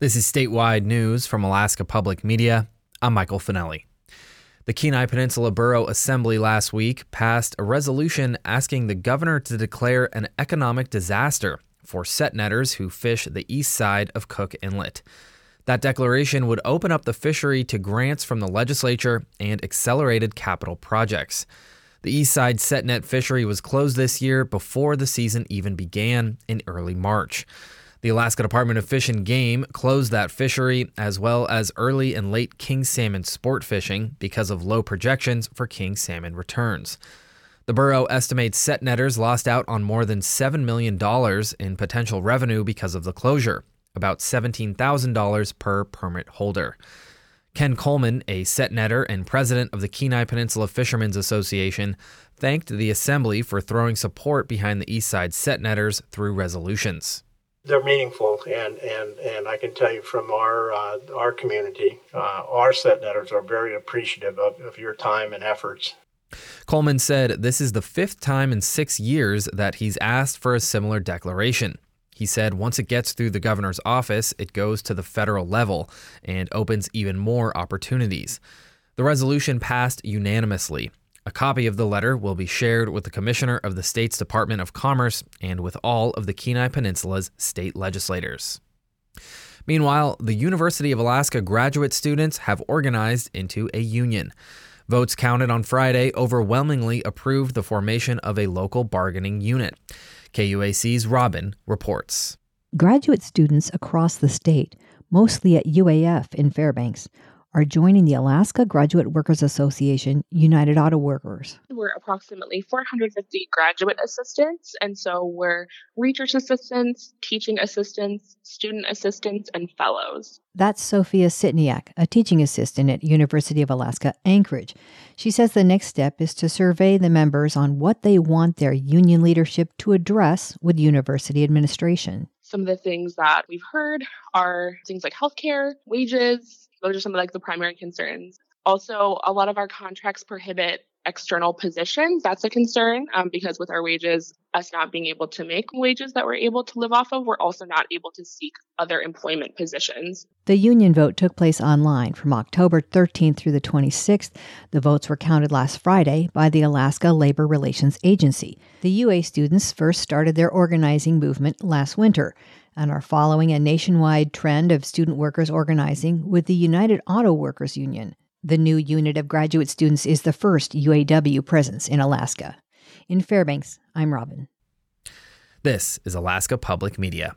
This is statewide news from Alaska Public Media. I'm Michael Finelli. The Kenai Peninsula Borough Assembly last week passed a resolution asking the governor to declare an economic disaster for set netters who fish the east side of Cook Inlet. That declaration would open up the fishery to grants from the legislature and accelerated capital projects. The east side set net fishery was closed this year before the season even began in early March. The Alaska Department of Fish and Game closed that fishery, as well as early and late king salmon sport fishing because of low projections for king salmon returns. The borough estimates set netters lost out on more than $7 million in potential revenue because of the closure, about $17,000 per permit holder. Ken Coleman, a set netter and president of the Kenai Peninsula Fishermen's Association, thanked the assembly for throwing support behind the Eastside set netters through resolutions they're meaningful, and and and I can tell you from our uh, our community, uh, our set netters are very appreciative of, of your time and efforts. Coleman said this is the fifth time in six years that he's asked for a similar declaration. He said once it gets through the governor's office, it goes to the federal level and opens even more opportunities. The resolution passed unanimously, a copy of the letter will be shared with the Commissioner of the state's Department of Commerce and with all of the Kenai Peninsula's state legislators. Meanwhile, the University of Alaska graduate students have organized into a union. Votes counted on Friday overwhelmingly approved the formation of a local bargaining unit. KUAC's Robin reports. Graduate students across the state, mostly at UAF in Fairbanks, are joining the Alaska Graduate Workers Association United Auto Workers. We're approximately 450 graduate assistants, and so we're research assistants, teaching assistants, student assistants, and fellows. That's Sophia Sitniak, a teaching assistant at University of Alaska Anchorage. She says the next step is to survey the members on what they want their union leadership to address with university administration. Some of the things that we've heard are things like healthcare, wages, those are some of like the primary concerns. Also, a lot of our contracts prohibit external positions. That's a concern um, because with our wages, us not being able to make wages that we're able to live off of, we're also not able to seek other employment positions. The union vote took place online from October 13th through the 26th. The votes were counted last Friday by the Alaska Labor Relations Agency. The UA students first started their organizing movement last winter and are following a nationwide trend of student workers organizing with the United Auto Workers Union. The new unit of graduate students is the first UAW presence in Alaska. In Fairbanks, I'm Robin. This is Alaska Public Media.